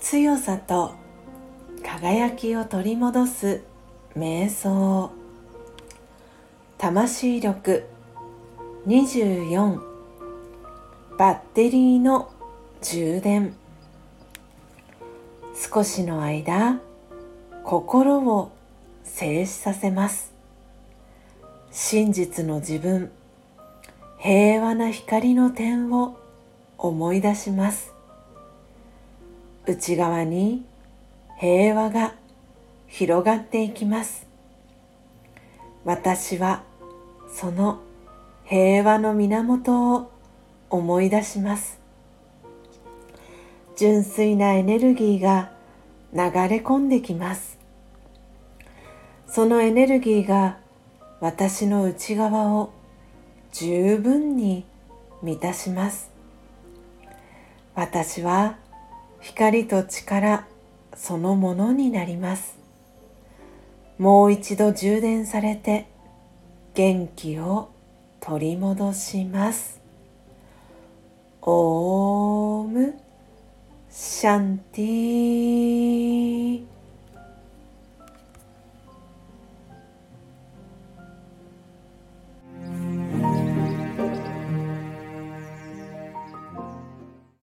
強さと輝きを取り戻す瞑想。魂力。24バッテリーの充電。少しの間心を静止させます。真実の自分。平和な光の点を思い出します。内側に平和が広がっていきます。私はその平和の源を思い出します。純粋なエネルギーが流れ込んできます。そのエネルギーが私の内側を十分に満たします。私は光と力そのものになります。もう一度充電されて元気を取り戻します。オームシャンティー。